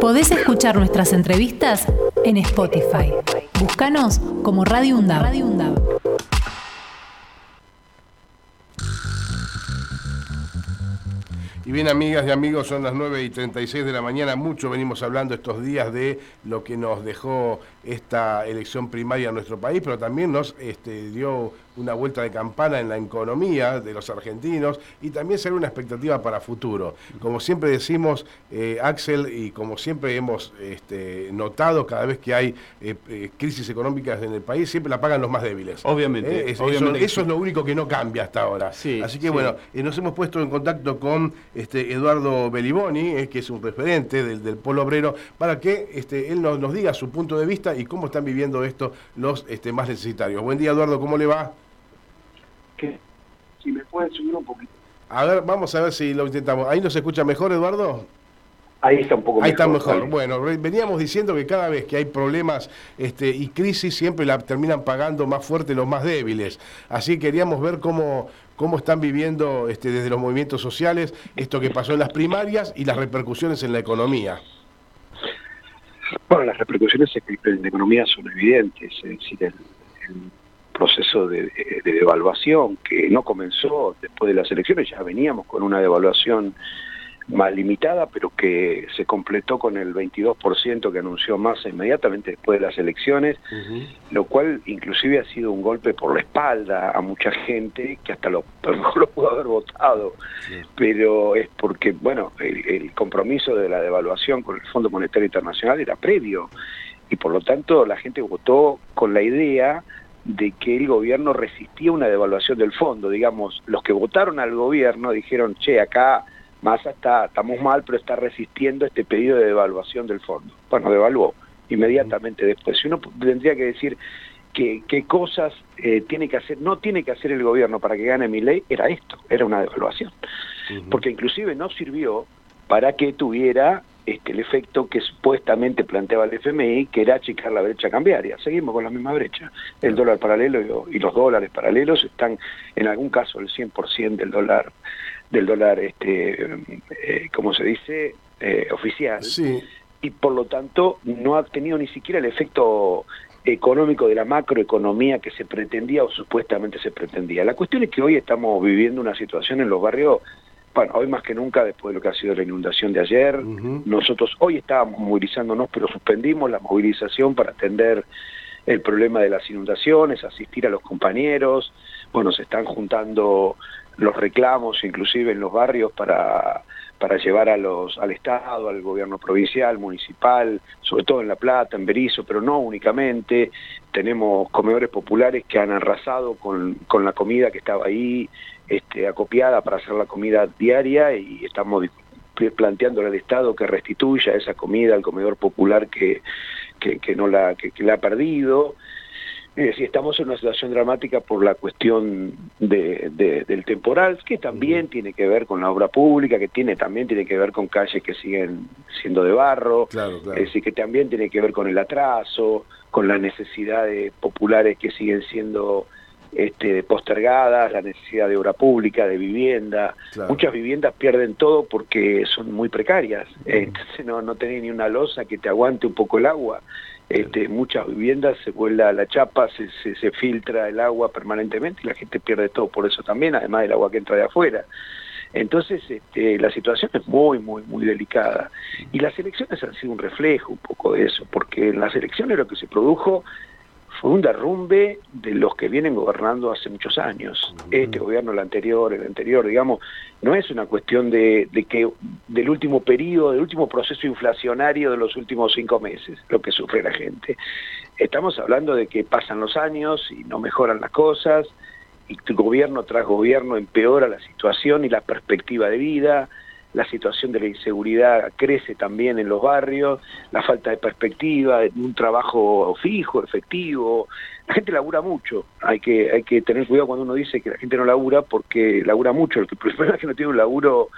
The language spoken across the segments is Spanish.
Podés escuchar nuestras entrevistas en Spotify. Búscanos como Radio UNDAB. Y bien, amigas y amigos, son las 9 y 36 de la mañana. Mucho venimos hablando estos días de lo que nos dejó esta elección primaria en nuestro país, pero también nos este, dio una vuelta de campana en la economía de los argentinos y también será una expectativa para futuro. Como siempre decimos, eh, Axel, y como siempre hemos este, notado cada vez que hay eh, eh, crisis económicas en el país, siempre la pagan los más débiles. Obviamente. eso, es lo único que no cambia hasta ahora. Así que bueno, nos hemos puesto en contacto con este, Eduardo Beliboni, que es un referente del, del Polo Obrero, para que este, él nos, nos diga su punto de vista y cómo están viviendo esto los este, más necesitarios. Buen día, Eduardo, ¿cómo le va? Si me pueden subir un poquito. A ver, vamos a ver si lo intentamos. ¿Ahí nos escucha mejor, Eduardo? Ahí está un poco mejor. Ahí está mejor. Bueno, veníamos diciendo que cada vez que hay problemas este, y crisis siempre la terminan pagando más fuerte los más débiles. Así queríamos ver cómo, cómo están viviendo este, desde los movimientos sociales esto que pasó en las primarias y las repercusiones en la economía. Bueno, las repercusiones en la economía son evidentes, es decir, el, proceso de, devaluación que no comenzó después de las elecciones, ya veníamos con una devaluación más limitada, pero que se completó con el 22% que anunció Massa inmediatamente después de las elecciones, lo cual inclusive ha sido un golpe por la espalda a mucha gente que hasta lo, mejor lo pudo haber votado, pero es porque, bueno, el, compromiso de la devaluación con el Fondo Monetario Internacional era previo y por lo tanto la gente votó con la idea de que el gobierno resistía una devaluación del fondo, digamos, los que votaron al gobierno dijeron, che, acá Massa está, estamos mal, pero está resistiendo este pedido de devaluación del fondo. Bueno, devaluó inmediatamente después. Si uno tendría que decir qué cosas eh, tiene que hacer, no tiene que hacer el gobierno para que gane mi ley, era esto, era una devaluación. Porque inclusive no sirvió para que tuviera este, el efecto que supuestamente planteaba el FMI, que era achicar la brecha cambiaria. Seguimos con la misma brecha. El dólar paralelo y, los dólares paralelos están, en algún caso, el 100% del dólar del dólar, este, eh, como se dice, eh, oficial. Y por lo tanto no ha tenido ni siquiera el efecto económico de la macroeconomía que se pretendía o supuestamente se pretendía. La cuestión es que hoy estamos viviendo una situación en los barrios, bueno, hoy más que nunca, después de lo que ha sido la inundación de ayer, nosotros hoy estábamos movilizándonos, pero suspendimos la movilización para atender el problema de las inundaciones, asistir a los compañeros, bueno, se están juntando los reclamos, inclusive en los barrios, para, para llevar a los, al Estado, al gobierno provincial, municipal, sobre todo en La Plata, en Berizo, pero no únicamente. Tenemos comedores populares que han arrasado con, con la comida que estaba ahí, este, acopiada para hacer la comida diaria y estamos planteándole al Estado que restituya esa comida al comedor popular que, que, no la, que, que la ha perdido. Es decir, estamos en una situación dramática por la cuestión de, del temporal, que también tiene que ver con la obra pública, que tiene también tiene que ver con calles que siguen siendo de barro, es decir, que también tiene que ver con el atraso, con las necesidades populares que siguen siendo este, postergadas, la necesidad de obra pública, de vivienda. Muchas viviendas pierden todo porque son muy precarias, entonces no, no tenés ni una losa que te aguante un poco el agua. Este, muchas viviendas se vuela la chapa, se, se, filtra el agua permanentemente y la gente pierde todo por eso también, además del agua que entra de afuera. Entonces, este, la situación es muy, muy, muy delicada. Y las elecciones han sido un reflejo un poco de eso, porque en las elecciones lo que se produjo fue un derrumbe de los que vienen gobernando hace muchos años. Este gobierno, el anterior, el anterior, digamos, no es una cuestión de, que del último periodo, del último proceso inflacionario de los últimos cinco meses, lo que sufre la gente. Estamos hablando de que pasan los años y no mejoran las cosas, y gobierno tras gobierno empeora la situación y la perspectiva de vida, la situación de la inseguridad crece también en los barrios, la falta de perspectiva, un trabajo fijo, efectivo. La gente labura mucho, hay que, hay que tener cuidado cuando uno dice que la gente no labura porque labura mucho, el problema es que no tiene un laburo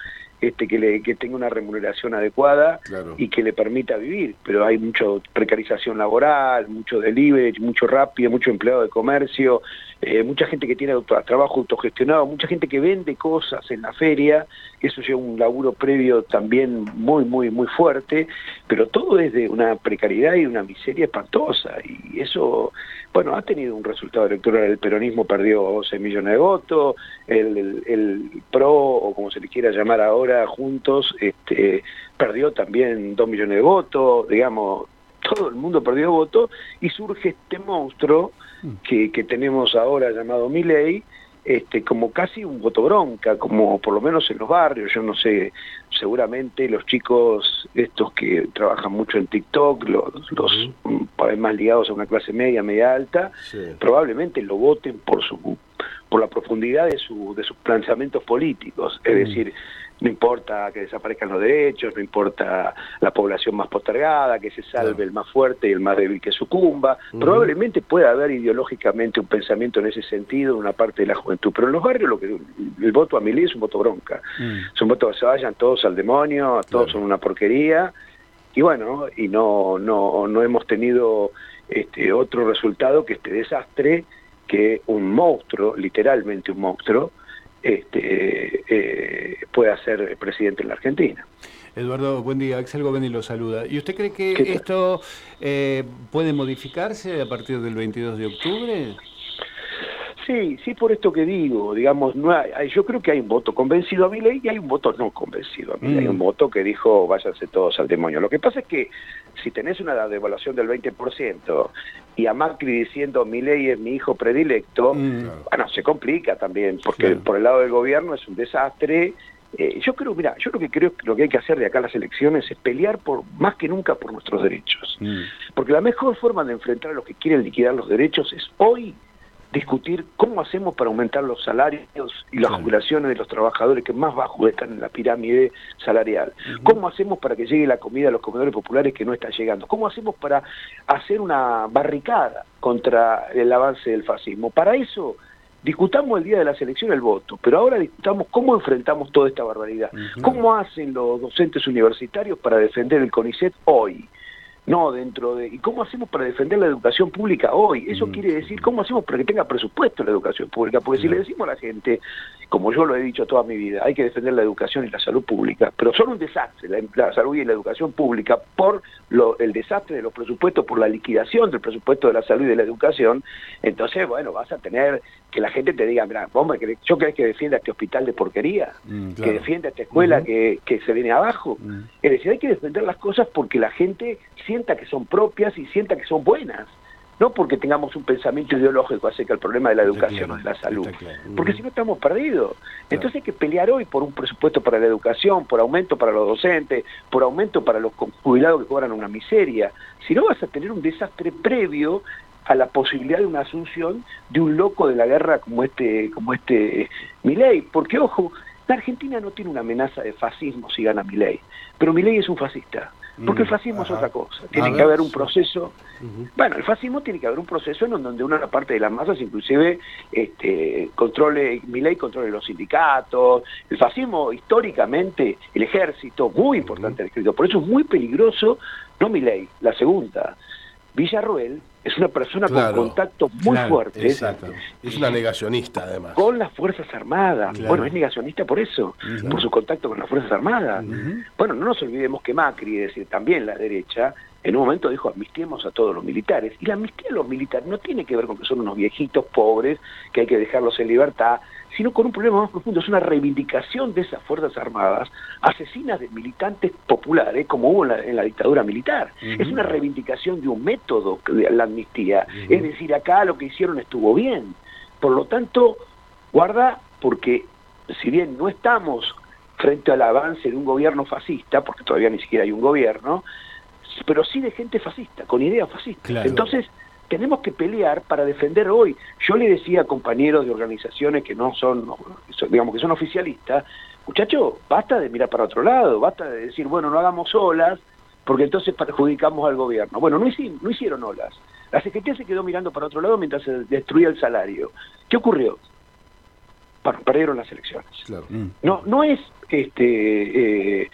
este, que, le, que tenga una remuneración adecuada y que le permita vivir. Pero hay mucha precarización laboral, mucho delivery, mucho rápido, mucho empleado de comercio, eh, mucha gente que tiene trabajo autogestionado, mucha gente que vende cosas en la feria, eso lleva un laburo previo también muy, muy, muy fuerte, pero todo es de una precariedad y una miseria espantosa. Y eso, bueno, ha tenido un resultado electoral. El peronismo perdió 12 millones de votos, el, el, PRO, o como se le quiera llamar ahora, juntos, este, perdió también 2 millones de votos, digamos, todo el mundo perdió votos y surge este monstruo que, que tenemos ahora llamado Miley, este, como casi un voto bronca, como por lo menos en los barrios, yo no sé, seguramente los chicos estos que trabajan mucho en TikTok, los, los más ligados a una clase media, media alta, probablemente lo voten por su por la profundidad de, su, de sus planteamientos políticos, es decir, no importa que desaparezcan los derechos, no importa la población más postergada, que se salve el más fuerte y el más débil que sucumba. Probablemente pueda haber ideológicamente un pensamiento en ese sentido en una parte de la juventud, pero en los barrios lo que el voto a Milei es un voto bronca. Mm. Es un voto que se vayan todos al demonio, todos son una porquería. Y bueno, y no, no, no hemos tenido este otro resultado que este desastre, que un monstruo, literalmente un monstruo, este, eh, pueda ser presidente en la Argentina. Eduardo, buen día. Axel Govendi lo saluda. ¿Y usted cree que esto eh, puede modificarse a partir del 22 de octubre? Sí, sí, por esto que digo, digamos, no hay, yo creo que hay un voto convencido a mi ley y hay un voto no convencido a mi ley, Hay un mm. voto que dijo váyanse todos al demonio. Lo que pasa es que si tenés una devaluación del 20% y a Macri diciendo mi ley es mi hijo predilecto, mm. bueno, se complica también, porque por el lado del gobierno es un desastre. Eh, yo creo, mira, yo lo que creo que lo que hay que hacer de acá a las elecciones es pelear por más que nunca por nuestros derechos. Mm. Porque la mejor forma de enfrentar a los que quieren liquidar los derechos es hoy discutir cómo hacemos para aumentar los salarios y las jubilaciones de los trabajadores que más bajos están en la pirámide salarial. ¿Cómo hacemos para que llegue la comida a los comedores populares que no está llegando? ¿Cómo hacemos para hacer una barricada contra el avance del fascismo? Para eso discutamos el día de la selección el voto, pero ahora discutamos cómo enfrentamos toda esta barbaridad. ¿Cómo hacen los docentes universitarios para defender el CONICET hoy? No dentro de... ¿Y cómo hacemos para defender la educación pública hoy? Eso mm. quiere decir, ¿cómo hacemos para que tenga presupuesto la educación pública? Porque si le decimos a la gente, como yo lo he dicho toda mi vida, hay que defender la educación y la salud pública, pero son un desastre la, salud y la educación pública por lo, el desastre de los presupuestos, por la liquidación del presupuesto de la salud y de la educación, entonces, bueno, vas a tener que la gente te diga, mira, vos yo crees que defienda este hospital de porquería, mm, que defienda esta escuela que, que, se viene abajo. Mm. Es decir, hay que defender las cosas porque la gente sienta que son propias y sienta que son buenas no porque tengamos un pensamiento ideológico acerca del problema de la educación o de la salud, porque si no estamos perdidos. Entonces hay que pelear hoy por un presupuesto para la educación, por aumento para los docentes, por aumento para los jubilados que cobran una miseria. Si no vas a tener un desastre previo a la posibilidad de una asunción de un loco de la guerra como este, como este Milei, porque ojo, la Argentina no tiene una amenaza de fascismo si gana Milei, pero Milei es un fascista. Porque el mm, fascismo es otra cosa. Tiene que haber un proceso. Bueno, el fascismo tiene que haber un proceso en donde una parte de las masas, inclusive, este, controle, mi ley controle los sindicatos. El fascismo, históricamente, el ejército, muy importante el ejército. Por eso es muy peligroso, no mi ley, la segunda. Villarruel es una persona con contacto muy fuerte. Es una negacionista, además. Con las Fuerzas Armadas. Bueno, es negacionista por eso, por su contacto con las Fuerzas Armadas. Bueno, no nos olvidemos que Macri, es decir, también la derecha, en un momento dijo amnistiemos a todos los militares. Y la amnistía a los militares no tiene que ver con que son unos viejitos pobres, que hay que dejarlos en libertad, sino con un problema más profundo, es una reivindicación de esas Fuerzas Armadas, asesinas de militantes populares, como hubo en la, dictadura militar. Es una reivindicación de un método, de la amnistía. Es decir, acá lo que hicieron estuvo bien. Por lo tanto, guarda, porque si bien no estamos frente al avance de un gobierno fascista, porque todavía ni siquiera hay un gobierno, pero sí de gente fascista, con ideas fascistas. Entonces, tenemos que pelear para defender hoy. Yo le decía a compañeros de organizaciones que no son, digamos que son oficialistas, muchachos, basta de mirar para otro lado, basta de decir, bueno, no hagamos olas, porque entonces perjudicamos al gobierno. Bueno, no hicieron, no hicieron olas. La CGT se quedó mirando para otro lado mientras se destruía el salario. ¿Qué ocurrió? bueno, perdieron las elecciones. No, no es este, eh,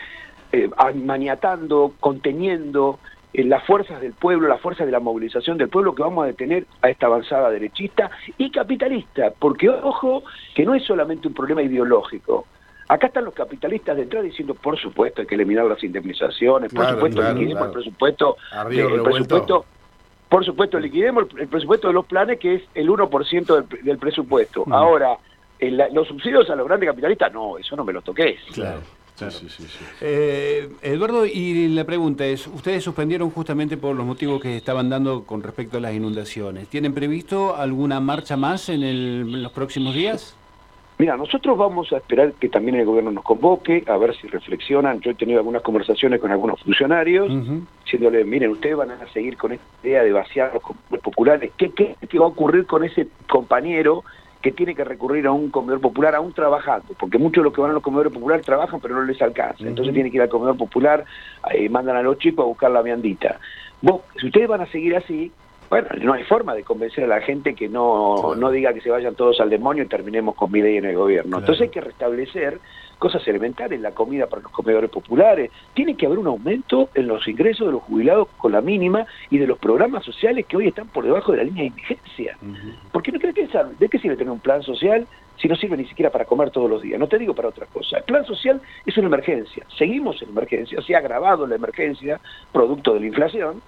eh, maniatando, conteniendo eh, las fuerzas del pueblo, las fuerzas de la movilización del pueblo que vamos a detener a esta avanzada derechista y capitalista, porque ojo que no es solamente un problema ideológico. Acá están los capitalistas detrás diciendo, por supuesto, hay que eliminar las indemnizaciones, por supuesto, liquidemos el presupuesto, el presupuesto, por supuesto, liquidemos el, presupuesto de los planes, que es el 1% del, presupuesto. Ahora, los subsidios a los grandes capitalistas, no, eso no me lo toqué. Claro. Sí, sí, sí, eh, Eduardo, y la pregunta es, ustedes suspendieron justamente por los motivos que estaban dando con respecto a las inundaciones. ¿Tienen previsto alguna marcha más en, en los próximos días? Mira, nosotros vamos a esperar que también el gobierno nos convoque, a ver si reflexionan. Yo he tenido algunas conversaciones con algunos funcionarios, diciéndole, miren, ustedes van a seguir con esta idea de vaciar los populares. ¿Qué, qué, qué va a ocurrir con ese compañero que tiene que recurrir a un comedor popular aún trabajando, porque muchos de los que van a los comedores populares trabajan pero no les alcanza, entonces tiene que ir al comedor popular, y eh, mandan a los chicos a buscar la viandita. Vos, si ustedes van a seguir así, bueno, no hay forma de convencer a la gente que no, no diga que se vayan todos al demonio y terminemos con mi ley en el gobierno. Entonces hay que restablecer cosas elementales, la comida para los comedores populares. Tiene que haber un aumento en los ingresos de los jubilados con la mínima y de los programas sociales que hoy están por debajo de la línea de indigencia. ¿Por qué no crees que ¿De qué sirve tener un plan social si no sirve ni siquiera para comer todos los días? No te digo para otra cosa. El plan social es una emergencia. Seguimos en emergencia, se ha agravado la emergencia producto de la inflación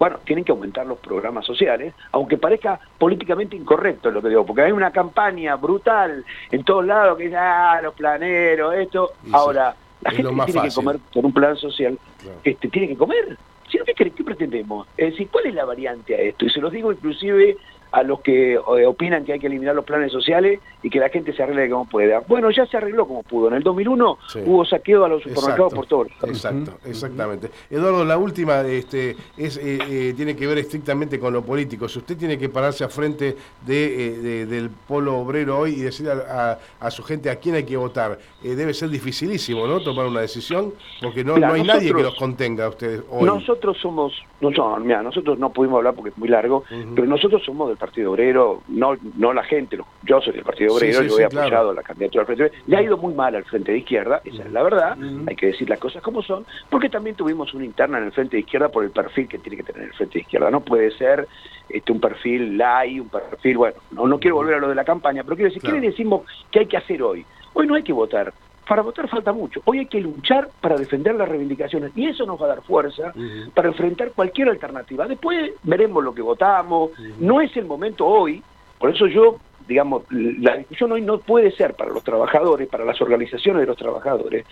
bueno, tienen que aumentar los programas sociales, aunque parezca políticamente incorrecto lo que digo, porque hay una campaña brutal en todos lados que dice, ah, los planeros, esto. Ahora, la gente tiene que comer por un plan social, este, tiene que comer. Si no, ¿qué, ¿qué pretendemos? Es decir, ¿cuál es la variante a esto? Y se los digo inclusive a los que eh, opinan que hay que eliminar los planes sociales y que la gente se arregle como pueda. Bueno, ya se arregló como pudo. En el 2001 hubo saqueo a los supermercados por todo. Exacto, exactamente. Eduardo, la última este, es, eh, eh, tiene que ver estrictamente con lo político. Si usted tiene que pararse a frente de, del polo obrero hoy y decir a, su gente a quién hay que votar, debe ser dificilísimo, ¿no? Tomar una decisión, porque no, no hay nadie que los contenga a ustedes hoy. Nosotros somos, no, mira, nosotros no pudimos hablar porque es muy largo, pero nosotros somos del Partido Obrero, no, no la gente, yo soy del Partido Obrero, yo he apoyado la candidatura al Frente Obrero, le ha ido muy mal al Frente de Izquierda, esa es la verdad, hay que decir las cosas como son, porque también tuvimos una interna en el Frente de Izquierda por el perfil que tiene que tener el Frente de Izquierda, no puede ser este, un perfil light, un perfil, bueno, no, no quiero volver a lo de la campaña, pero quiero decir, ¿qué le decimos que hay que hacer hoy? Hoy no hay que votar, para votar falta mucho. Hoy hay que luchar para defender las reivindicaciones y eso nos va a dar fuerza para enfrentar cualquier alternativa. Después veremos lo que votamos. No es el momento hoy, por eso yo, digamos, la discusión hoy no puede ser para los trabajadores, para las organizaciones de los trabajadores,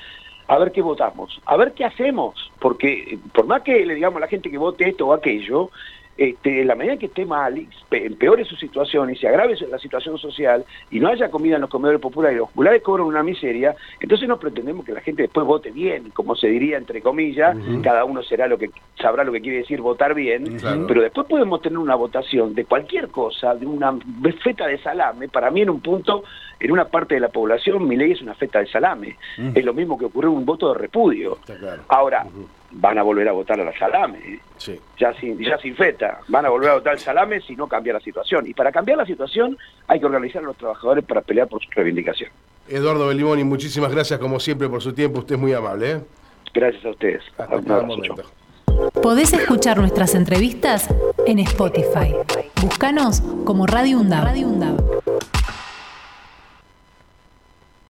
a ver qué votamos, a ver qué hacemos, porque por más que le digamos a la gente que vote esto o aquello, este, en la medida que esté mal, empeore su situación y se agrave la situación social y no haya comida en los comedores populares y los populares cobran una miseria, entonces no pretendemos que la gente después vote bien, como se diría entre comillas, cada uno será lo que sabrá lo que quiere decir votar bien, pero después podemos tener una votación de cualquier cosa, de una feta de salame, para mí en un punto, en una parte de la población, mi ley es una feta de salame, es lo mismo que ocurrió un voto de repudio. Ahora, van a volver a votar a la salame, ¿eh? ya, sin, ya sin feta, van a volver a votar al salame si no cambia la situación. Y para cambiar la situación hay que organizar a los trabajadores para pelear por su reivindicación. Eduardo Belimoni, muchísimas gracias como siempre por su tiempo, usted es muy amable. ¿eh? Gracias a ustedes. Hasta momento. Podés escuchar nuestras entrevistas en Spotify. Búscanos como Radio UNDAB. Radio